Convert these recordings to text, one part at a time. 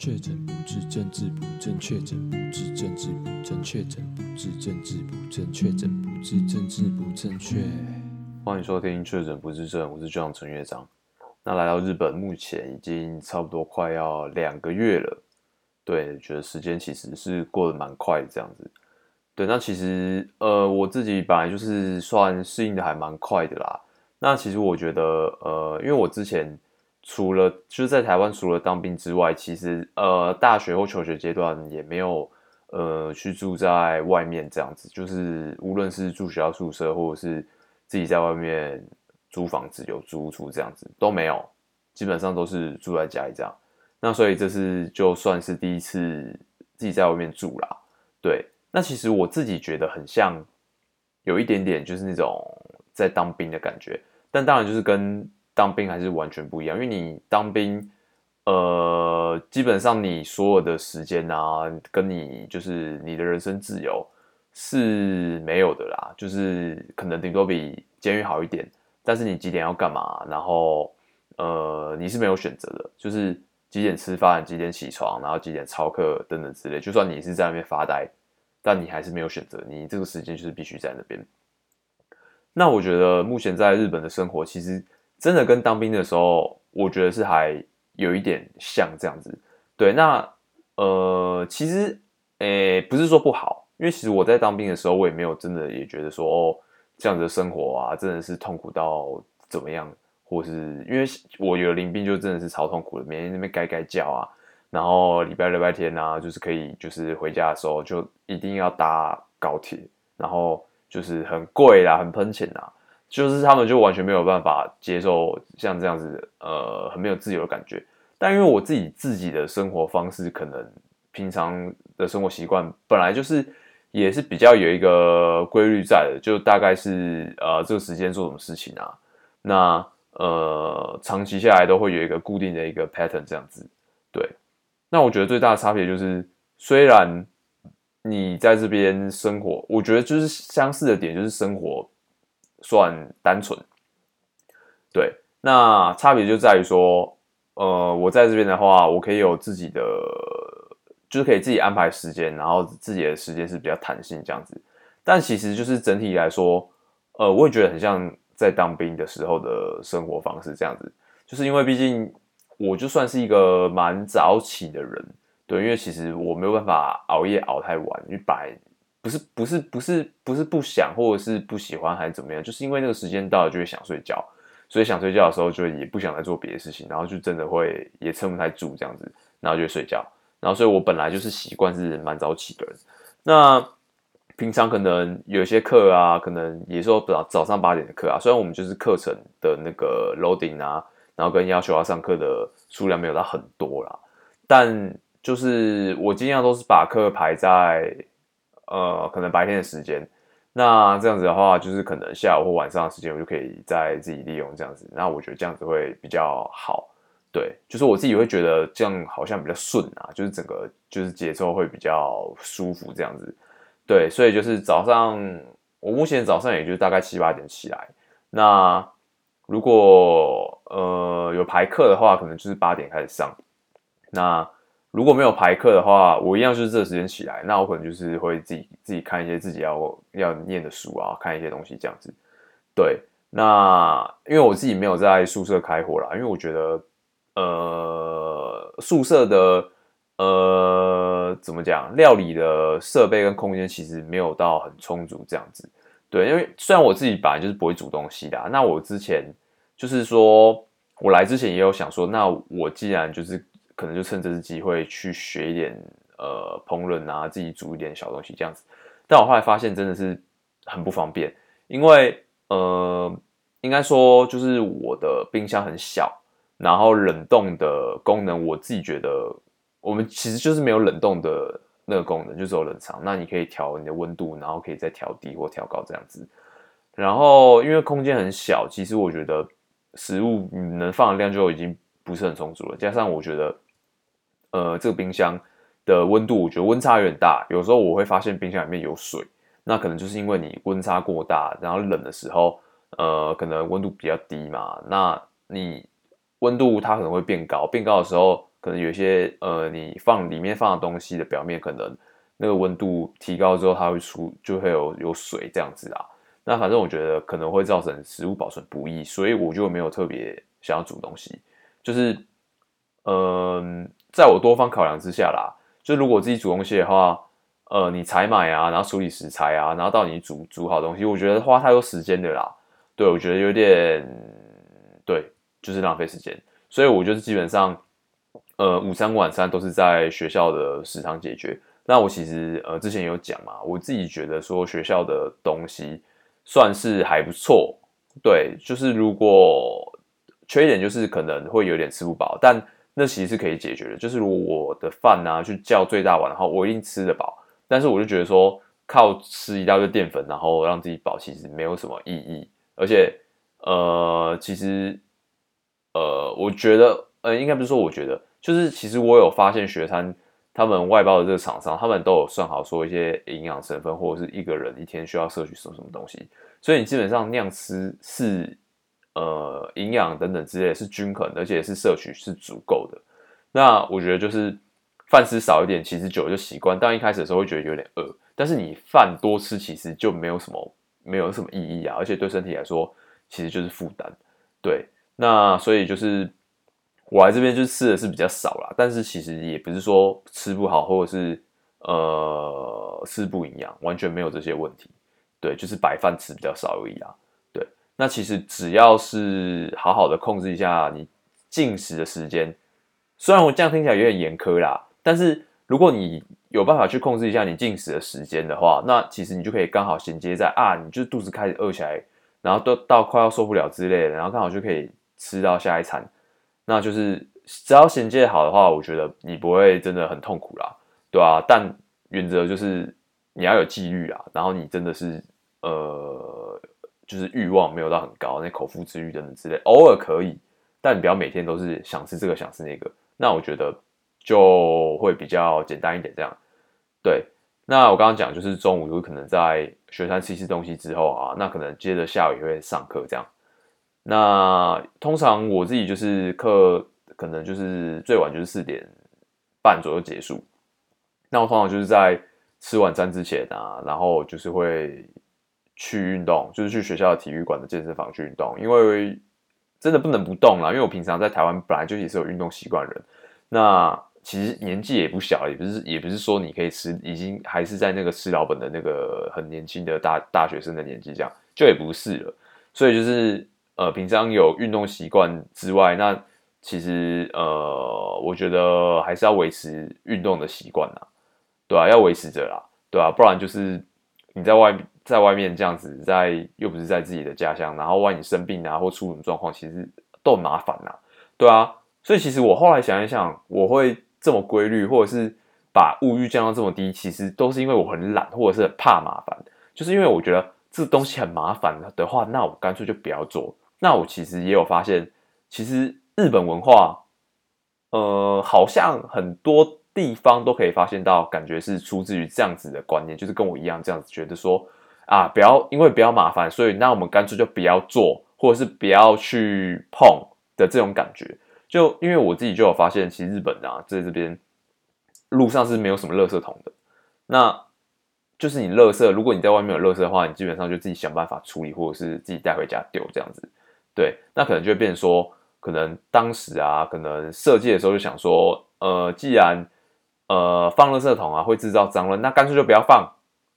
确诊不治，政治不正确；确诊不治，政治不正确；确诊不治，政治不正确；确诊不治，政治不正确。欢迎收听《确诊不治症》，我是队长陈乐章。那来到日本，目前已经差不多快要两个月了。对，觉得时间其实是过得蛮快的，这样子。对，那其实呃，我自己本来就是算适应的还蛮快的啦。那其实我觉得呃，因为我之前。除了就是在台湾，除了当兵之外，其实呃，大学或求学阶段也没有呃去住在外面这样子，就是无论是住学校宿舍，或者是自己在外面租房子有租出这样子都没有，基本上都是住在家里这样。那所以这是就算是第一次自己在外面住啦。对，那其实我自己觉得很像有一点点就是那种在当兵的感觉，但当然就是跟。当兵还是完全不一样，因为你当兵，呃，基本上你所有的时间啊，跟你就是你的人身自由是没有的啦，就是可能顶多比监狱好一点，但是你几点要干嘛，然后呃，你是没有选择的，就是几点吃饭，几点起床，然后几点操课等等之类，就算你是在那边发呆，但你还是没有选择，你这个时间就是必须在那边。那我觉得目前在日本的生活其实。真的跟当兵的时候，我觉得是还有一点像这样子。对，那呃，其实诶，不是说不好，因为其实我在当兵的时候，我也没有真的也觉得说哦，这样子的生活啊，真的是痛苦到怎么样，或是因为我有临兵就真的是超痛苦的，每天那边该该叫啊，然后礼拜六、礼拜天啊，就是可以就是回家的时候就一定要搭高铁，然后就是很贵啦，很喷钱呐。就是他们就完全没有办法接受像这样子，呃，很没有自由的感觉。但因为我自己自己的生活方式，可能平常的生活习惯本来就是也是比较有一个规律在的，就大概是呃这个时间做什么事情啊，那呃长期下来都会有一个固定的一个 pattern 这样子。对，那我觉得最大的差别就是，虽然你在这边生活，我觉得就是相似的点就是生活。算单纯，对，那差别就在于说，呃，我在这边的话，我可以有自己的，就是可以自己安排时间，然后自己的时间是比较弹性这样子。但其实就是整体来说，呃，我也觉得很像在当兵的时候的生活方式这样子，就是因为毕竟我就算是一个蛮早起的人，对，因为其实我没有办法熬夜熬太晚，一百。不是不是不是不是不想或者是不喜欢还是怎么样，就是因为那个时间到了就会想睡觉，所以想睡觉的时候就也不想再做别的事情，然后就真的会也撑不太住这样子，然后就睡觉。然后所以我本来就是习惯是蛮早起的人，那平常可能有些课啊，可能也是说早早上八点的课啊，虽然我们就是课程的那个 loading 啊，然后跟要求要上课的数量没有到很多啦，但就是我尽量都是把课排在。呃，可能白天的时间，那这样子的话，就是可能下午或晚上的时间，我就可以再自己利用这样子。那我觉得这样子会比较好，对，就是我自己会觉得这样好像比较顺啊，就是整个就是节奏会比较舒服这样子。对，所以就是早上，我目前早上也就大概七八点起来。那如果呃有排课的话，可能就是八点开始上。那如果没有排课的话，我一样就是这时间起来，那我可能就是会自己自己看一些自己要要念的书啊，看一些东西这样子。对，那因为我自己没有在宿舍开火啦，因为我觉得呃宿舍的呃怎么讲，料理的设备跟空间其实没有到很充足这样子。对，因为虽然我自己本来就是不会煮东西的，那我之前就是说我来之前也有想说，那我既然就是。可能就趁这次机会去学一点呃烹饪啊，自己煮一点小东西这样子。但我后来发现真的是很不方便，因为呃应该说就是我的冰箱很小，然后冷冻的功能我自己觉得我们其实就是没有冷冻的那个功能，就只有冷藏。那你可以调你的温度，然后可以再调低或调高这样子。然后因为空间很小，其实我觉得食物能放的量就已经不是很充足了，加上我觉得。呃，这个冰箱的温度，我觉得温差有点大。有时候我会发现冰箱里面有水，那可能就是因为你温差过大，然后冷的时候，呃，可能温度比较低嘛。那你温度它可能会变高，变高的时候，可能有些呃，你放里面放的东西的表面可能那个温度提高之后，它会出就会有有水这样子啊。那反正我觉得可能会造成食物保存不易，所以我就没有特别想要煮东西。就是嗯、在我多方考量之下啦，就如果自己煮东西的话，呃，你采买啊，然后处理食材啊，然后到你煮煮好东西，我觉得花太多时间的啦。对，我觉得有点对，就是浪费时间。所以我就是基本上，呃，午餐晚餐都是在学校的食堂解决。那我其实呃之前有讲嘛，我自己觉得说学校的东西算是还不错。对，就是如果缺点就是可能会有点吃不饱，但那其实是可以解决的。就是如果我的饭呢、去叫最大碗的话，我一定吃得饱。但是我就觉得说靠吃一大堆淀粉，然后让自己饱，其实没有什么意义。而且呃，其实。呃，我觉得，呃，应该不是说我觉得，就是其实我有发现学餐他们外包的这个厂商，他们都有算好说一些营养成分，或者是一个人一天需要摄取什么什么东西，所以你基本上那样吃是呃营养等等之类是均衡，而且是摄取是足够的。那我觉得就是饭吃少一点，其实久了就习惯，但一开始的时候会觉得有点饿，但是你饭多吃其实就没有什么没有什么意义啊，而且对身体来说其实就是负担，对。那所以就是我来这边就吃的是比较少啦，但是其实也不是说吃不好或者是呃吃不营养，完全没有这些问题。对，就是白饭吃比较少而已啊。那其实只要是好好的控制一下你进食的时间，虽然我这样听起来有点严苛啦，但是如果你有办法去控制一下你进食的时间的话，那其实你就可以刚好衔接在啊，你就肚子开始饿起来，然后都到快要受不了之类的，然后刚好就可以。吃到下一餐，那就是只要衔接好的话，我觉得你不会真的很痛苦啦，对啊，但原则就是你要有纪律啊，然后你真的是呃，就是欲望没有到很高，那口腹之欲等等之类，偶尔可以，但你不要每天都是想吃这个想吃那个，那我觉得就会比较简单一点这样。对，那我刚刚讲就是中午有可能在学餐吃吃东西之后啊，那可能接着下午也会上课这样。那通常我自己就是课，可能就是最晚就是四点半左右结束。那我通常就是在吃晚餐之前啊，然后就是会去运动，就是去学校的体育馆的健身房去运动，因为真的不能不动啦。因为我平常在台湾本来就也是有运动习惯人。那其实年纪也不小，也不是也不是说你可以吃，已经还是在那个吃老本的那个很年轻的大大学生的年纪，这样就也不是了。所以就是。呃，平常有运动习惯之外，那其实呃，我觉得还是要维持运动的习惯呐，对啊，要维持着啦，对啊，不然就是你在外在外面这样子，在又不是在自己的家乡，然后万一生病啊或出什么状况，其实都很麻烦呐，对啊，所以其实我后来想一想，我会这么规律，或者是把物欲降到这么低，其实都是因为我很懒，或者是很怕麻烦，就是因为我觉得这东西很麻烦的话，那我干脆就不要做。那我其实也有发现，其实日本文化，呃，好像很多地方都可以发现到，感觉是出自于这样子的观念，就是跟我一样这样子觉得说，啊，不要因为比较麻烦，所以那我们干脆就不要做，或者是不要去碰的这种感觉。就因为我自己就有发现，其实日本啊，在这边路上是没有什么垃圾桶的，那。就是你垃圾，如果你在外面有垃圾的话，你基本上就自己想办法处理，或者是自己带回家丢这样子。对，那可能就会变成说，可能当时啊，可能设计的时候就想说，呃，既然呃放垃圾桶啊会制造脏乱，那干脆就不要放，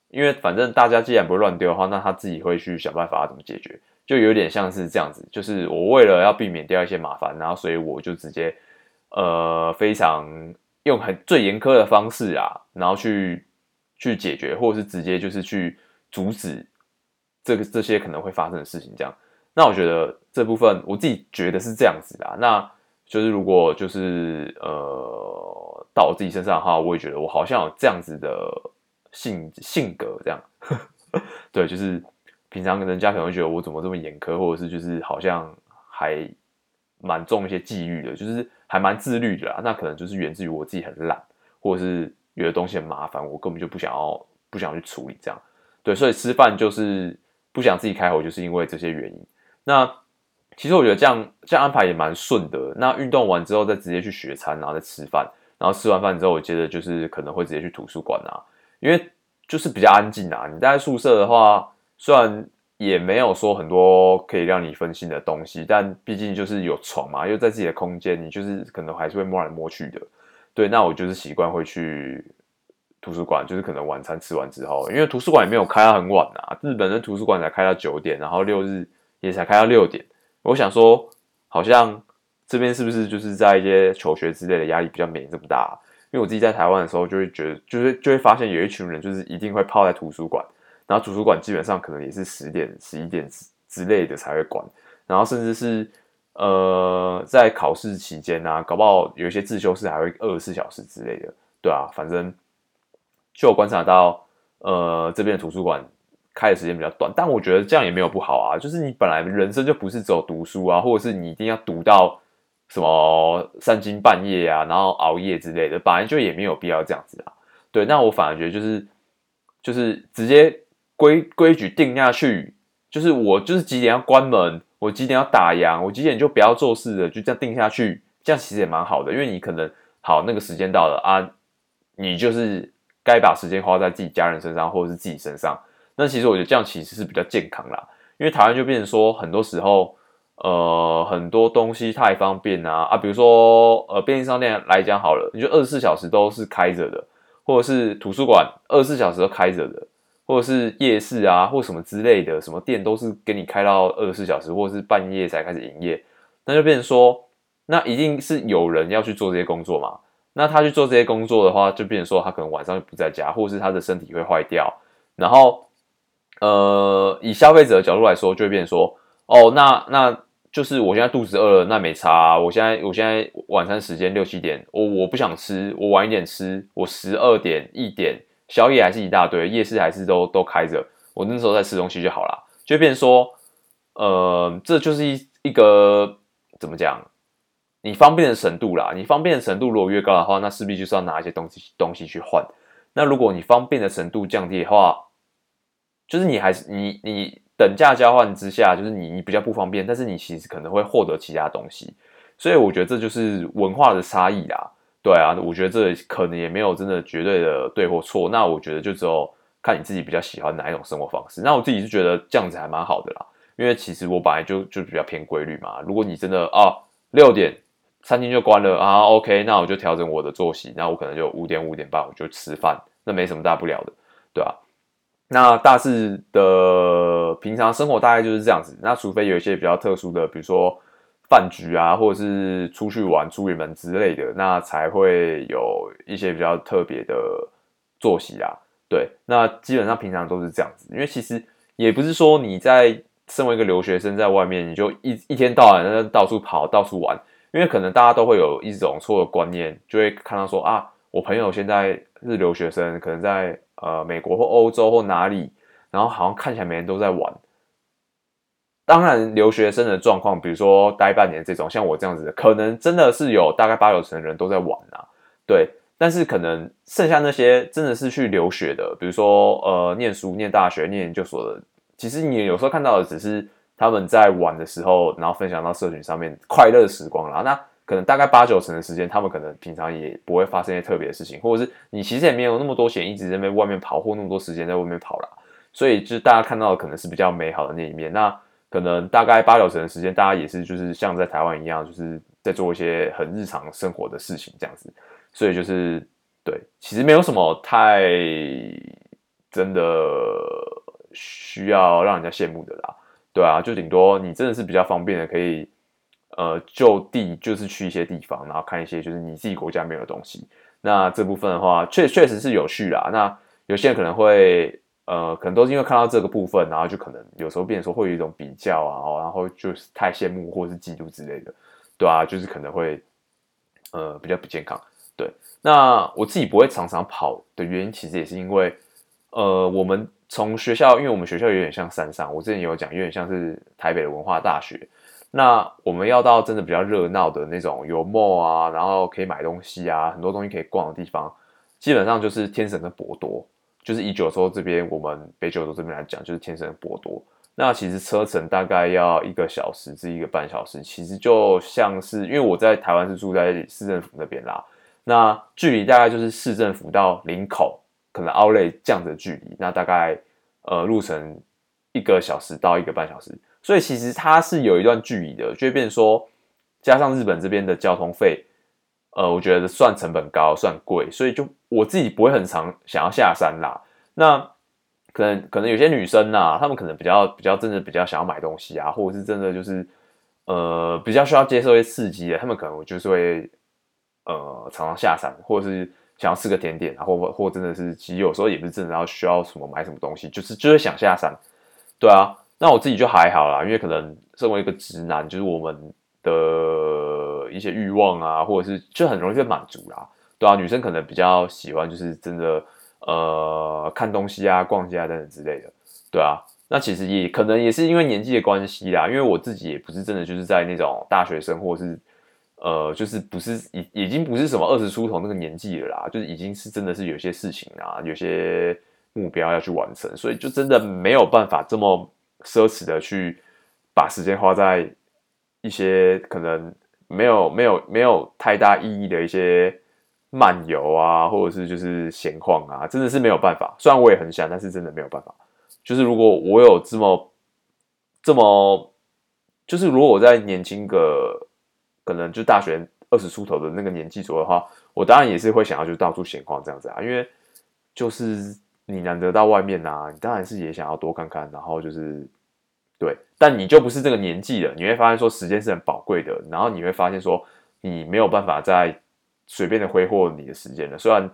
因为反正大家既然不会乱丢的话，那他自己会去想办法怎么解决，就有点像是这样子。就是我为了要避免掉一些麻烦，然后所以我就直接呃非常用很最严苛的方式啊，然后去。去解决，或者是直接就是去阻止这个这些可能会发生的事情，这样。那我觉得这部分我自己觉得是这样子的。那就是如果就是呃到我自己身上的话，我也觉得我好像有这样子的性性格，这样。对，就是平常人家可能会觉得我怎么这么严苛，或者是就是好像还蛮重一些纪律的，就是还蛮自律的啦。那可能就是源自于我自己很懒，或者是。有的东西很麻烦，我根本就不想要，不想去处理这样，对，所以吃饭就是不想自己开火，就是因为这些原因。那其实我觉得这样这样安排也蛮顺的。那运动完之后再直接去学餐，然后再吃饭，然后吃完饭之后，我接着就是可能会直接去图书馆啊，因为就是比较安静啊。你待在宿舍的话，虽然也没有说很多可以让你分心的东西，但毕竟就是有床嘛，又在自己的空间，你就是可能还是会摸来摸去的。对，那我就是习惯会去图书馆，就是可能晚餐吃完之后，因为图书馆也没有开到很晚啊，日本的图书馆才开到九点，然后六日也才开到六点。我想说，好像这边是不是就是在一些求学之类的压力比较没这么大？因为我自己在台湾的时候，就会觉得，就是就会发现有一群人就是一定会泡在图书馆。然后图书馆基本上可能也是十点、十一点之之类的才会关，然后甚至是呃在考试期间啊，搞不好有一些自修室还会二十四小时之类的，对啊，反正就我观察到，呃这边的图书馆开的时间比较短，但我觉得这样也没有不好啊，就是你本来人生就不是只有读书啊，或者是你一定要读到什么三更半夜啊，然后熬夜之类的，本来就也没有必要这样子啊，对，那我反而觉得就是就是直接。规规矩定下去，就是我就是几点要关门，我几点要打烊，我几点就不要做事了，就这样定下去，这样其实也蛮好的，因为你可能好那个时间到了啊，你就是该把时间花在自己家人身上或者是自己身上，那其实我觉得这样其实是比较健康啦，因为台湾就变成说很多时候，呃，很多东西太方便啊啊，比如说呃便利商店来讲好了，你就二十四小时都是开着的，或者是图书馆二十四小时都开着的。或者是夜市啊，或什么之类的，什么店都是给你开到二十四小时，或者是半夜才开始营业，那就变成说，那一定是有人要去做这些工作嘛。那他去做这些工作的话，就变成说他可能晚上就不在家，或者是他的身体会坏掉。然后，呃，以消费者的角度来说，就会变成说，哦，那那就是我现在肚子饿了，那没差。我现在我现在晚餐时间六七点，我我不想吃，我晚一点吃，我十二点一点。宵夜还是一大堆，夜市还是都都开着，我那时候在吃东西就好啦，就变说，呃，这就是一一个怎么讲，你方便的程度啦，你方便的程度如果越高的话，那势必就是要拿一些东西东西去换。那如果你方便的程度降低的话，就是你还是你你等价交换之下，就是你你比较不方便，但是你其实可能会获得其他东西，所以我觉得这就是文化的差异啦。对啊，我觉得这可能也没有真的绝对的对或错。那我觉得就只有看你自己比较喜欢哪一种生活方式。那我自己是觉得这样子还蛮好的啦，因为其实我本来就就比较偏规律嘛。如果你真的啊六点餐厅就关了啊，OK，那我就调整我的作息。那我可能就五点五点半我就吃饭，那没什么大不了的，对啊。那大致的平常生活大概就是这样子。那除非有一些比较特殊的，比如说。饭局啊，或者是出去玩、出远门之类的，那才会有一些比较特别的作息啦。对，那基本上平常都是这样子，因为其实也不是说你在身为一个留学生在外面，你就一一天到晚在到处跑、到处玩，因为可能大家都会有一种错的观念，就会看到说啊，我朋友现在是留学生，可能在呃美国或欧洲或哪里，然后好像看起来每天都在玩。当然，留学生的状况，比如说待半年这种，像我这样子，可能真的是有大概八九成的人都在玩啊。对，但是可能剩下那些真的是去留学的，比如说呃，念书、念大学、念研究所的，其实你有时候看到的只是他们在玩的时候，然后分享到社群上面快乐时光啦。那可能大概八九成的时间，他们可能平常也不会发生一些特别的事情，或者是你其实也没有那么多钱一直在外面跑，或那么多时间在外面跑啦。所以就是大家看到的可能是比较美好的那一面。那可能大概八九成的时间，大家也是就是像在台湾一样，就是在做一些很日常生活的事情这样子，所以就是对，其实没有什么太真的需要让人家羡慕的啦，对啊，就顶多你真的是比较方便的，可以呃就地就是去一些地方，然后看一些就是你自己国家没有的东西，那这部分的话确确实是有趣啦，那有些人可能会。呃，可能都是因为看到这个部分，然后就可能有时候变成说会有一种比较啊，然后就是太羡慕或是嫉妒之类的，对啊，就是可能会呃比较不健康。对，那我自己不会常常跑的原因，其实也是因为呃，我们从学校，因为我们学校有点像山上，我之前有讲，有点像是台北的文化大学。那我们要到真的比较热闹的那种有 mall 啊，然后可以买东西啊，很多东西可以逛的地方，基本上就是天神的博多。就是以九州这边，我们北九州这边来讲，就是天神的博多。那其实车程大概要一个小时至一个半小时，其实就像是因为我在台湾是住在市政府那边啦，那距离大概就是市政府到林口可能 Outlet 这样的距离，那大概呃路程一个小时到一个半小时，所以其实它是有一段距离的，就会变成说加上日本这边的交通费，呃，我觉得算成本高，算贵，所以就我自己不会很常想要下山啦，那。可能可能有些女生呐、啊，她们可能比较比较真的比较想要买东西啊，或者是真的就是呃比较需要接受一些刺激的，她们可能就是会呃常常下山，或者是想要吃个甜点啊，或或真的是其实有时候也不是真的要需要什么买什么东西，就是就是想下山，对啊，那我自己就还好啦，因为可能身为一个直男，就是我们的一些欲望啊，或者是就很容易被满足啦，对啊，女生可能比较喜欢就是真的。呃，看东西啊，逛街啊等等之类的，对啊，那其实也可能也是因为年纪的关系啦，因为我自己也不是真的就是在那种大学生，或是呃，就是不是已已经不是什么二十出头那个年纪了啦，就是已经是真的是有些事情啊，有些目标要去完成，所以就真的没有办法这么奢侈的去把时间花在一些可能没有没有没有太大意义的一些。漫游啊，或者是就是闲逛啊，真的是没有办法。虽然我也很想，但是真的没有办法。就是如果我有这么这么，就是如果我在年轻个可能就大学二十出头的那个年纪左右的话，我当然也是会想要就到处闲逛这样子啊。因为就是你难得到外面啊，你当然是也想要多看看。然后就是对，但你就不是这个年纪了，你会发现说时间是很宝贵的。然后你会发现说你没有办法再。随便的挥霍你的时间了，虽然，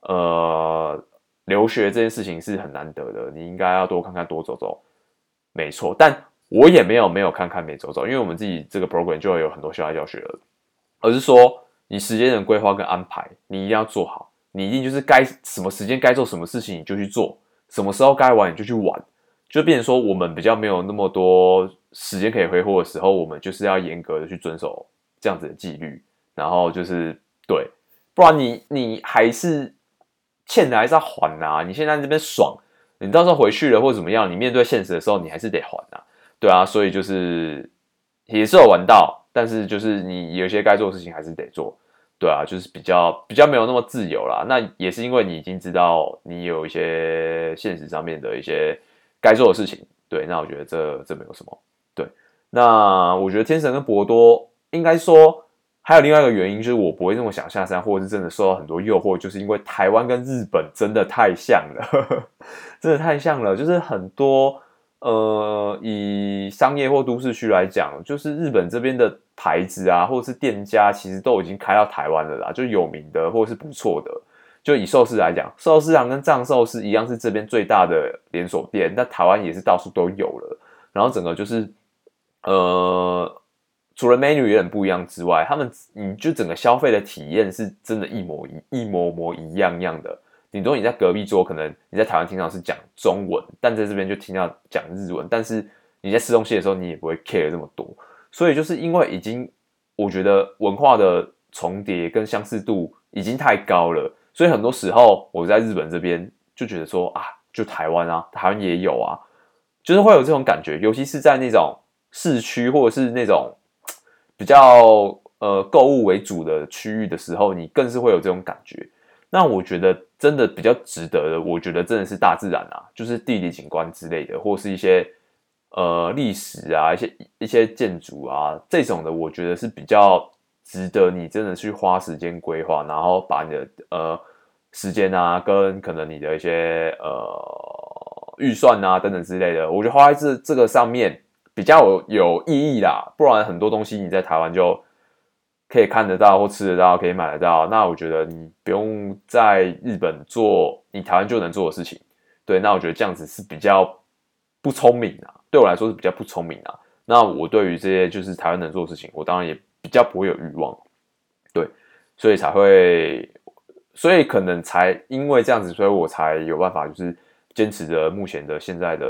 呃，留学这件事情是很难得的，你应该要多看看多走走，没错。但我也没有没有看看没走走，因为我们自己这个 program 就会有很多校外教学了，而是说你时间的规划跟安排，你一定要做好，你一定就是该什么时间该做什么事情你就去做，什么时候该玩你就去玩，就变成说我们比较没有那么多时间可以挥霍的时候，我们就是要严格的去遵守这样子的纪律，然后就是。对，不然你你还是欠的还是要还呐、你现在这边爽，你到时候回去了或者怎么样，你面对现实的时候，你还是得还呐、对啊，所以就是也是有玩到，但是就是你有些该做的事情还是得做。对啊，就是比较比较没有那么自由啦。那也是因为你已经知道你有一些现实上面的一些该做的事情。对，那我觉得这这没有什么。对，那我觉得天神跟博多应该说。还有另外一个原因，就是我不会那么想下山，或者是真的受到很多诱惑，就是因为台湾跟日本真的太像了，呵呵，真的太像了。就是很多呃，以商业或都市区来讲，就是日本这边的牌子啊，或者是店家，其实都已经开到台湾了啦，就有名的或者是不错的。就以寿司来讲，寿司郎跟藏寿司一样是这边最大的连锁店，那台湾也是到处都有了。然后整个就是呃。除了 menu 有点不一样之外，他们你就整个消费的体验是真的一模一一模模一样样的。顶多你在隔壁桌，可能你在台湾听到是讲中文，但在这边就听到讲日文。但是你在吃东西的时候，你也不会 care 这么多。所以就是因为已经我觉得文化的重叠跟相似度已经太高了，所以很多时候我在日本这边就觉得说啊，就台湾啊，台湾也有啊，就是会有这种感觉，尤其是在那种市区或者是那种。比较呃购物为主的区域的时候，你更是会有这种感觉。那我觉得真的比较值得的，我觉得真的是大自然啊，就是地理景观之类的，或是一些呃历史啊，一些一些建筑啊这种的，我觉得是比较值得你真的去花时间规划，然后把你的呃时间啊，跟可能你的一些呃预算啊等等之类的，我觉得花在这这个上面。比较有有意义啦，不然很多东西你在台湾就可以看得到或吃得到，可以买得到。那我觉得你不用在日本做你台湾就能做的事情，对，那我觉得这样子是比较不聪明啊。对我来说是比较不聪明啊。那我对于这些就是台湾能做的事情，我当然也比较不会有欲望，对，所以才会，所以可能才因为这样子，所以我才有办法就是坚持着目前的现在的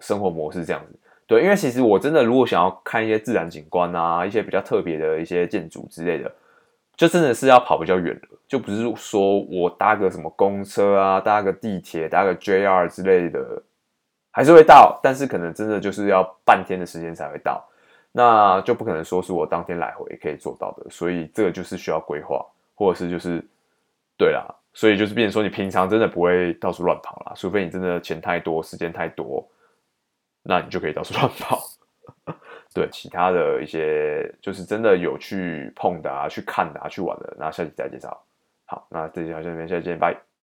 生活模式这样子。对，因为其实我真的如果想要看一些自然景观啊，一些比较特别的一些建筑之类的，就真的是要跑比较远的，就不是说我搭个什么公车啊，搭个地铁，搭个 JR 之类的，还是会到，但是可能真的就是要半天的时间才会到，那就不可能说是我当天来回可以做到的，所以这个就是需要规划，或者是就是对啦，所以就是变成说你平常真的不会到处乱跑啦，除非你真的钱太多，时间太多，那你就可以到处 乱跑。对，其他的一些就是真的有去碰的啊、去看的啊、去玩的，那下期再介绍。好，那这期就到这边，下期见，拜。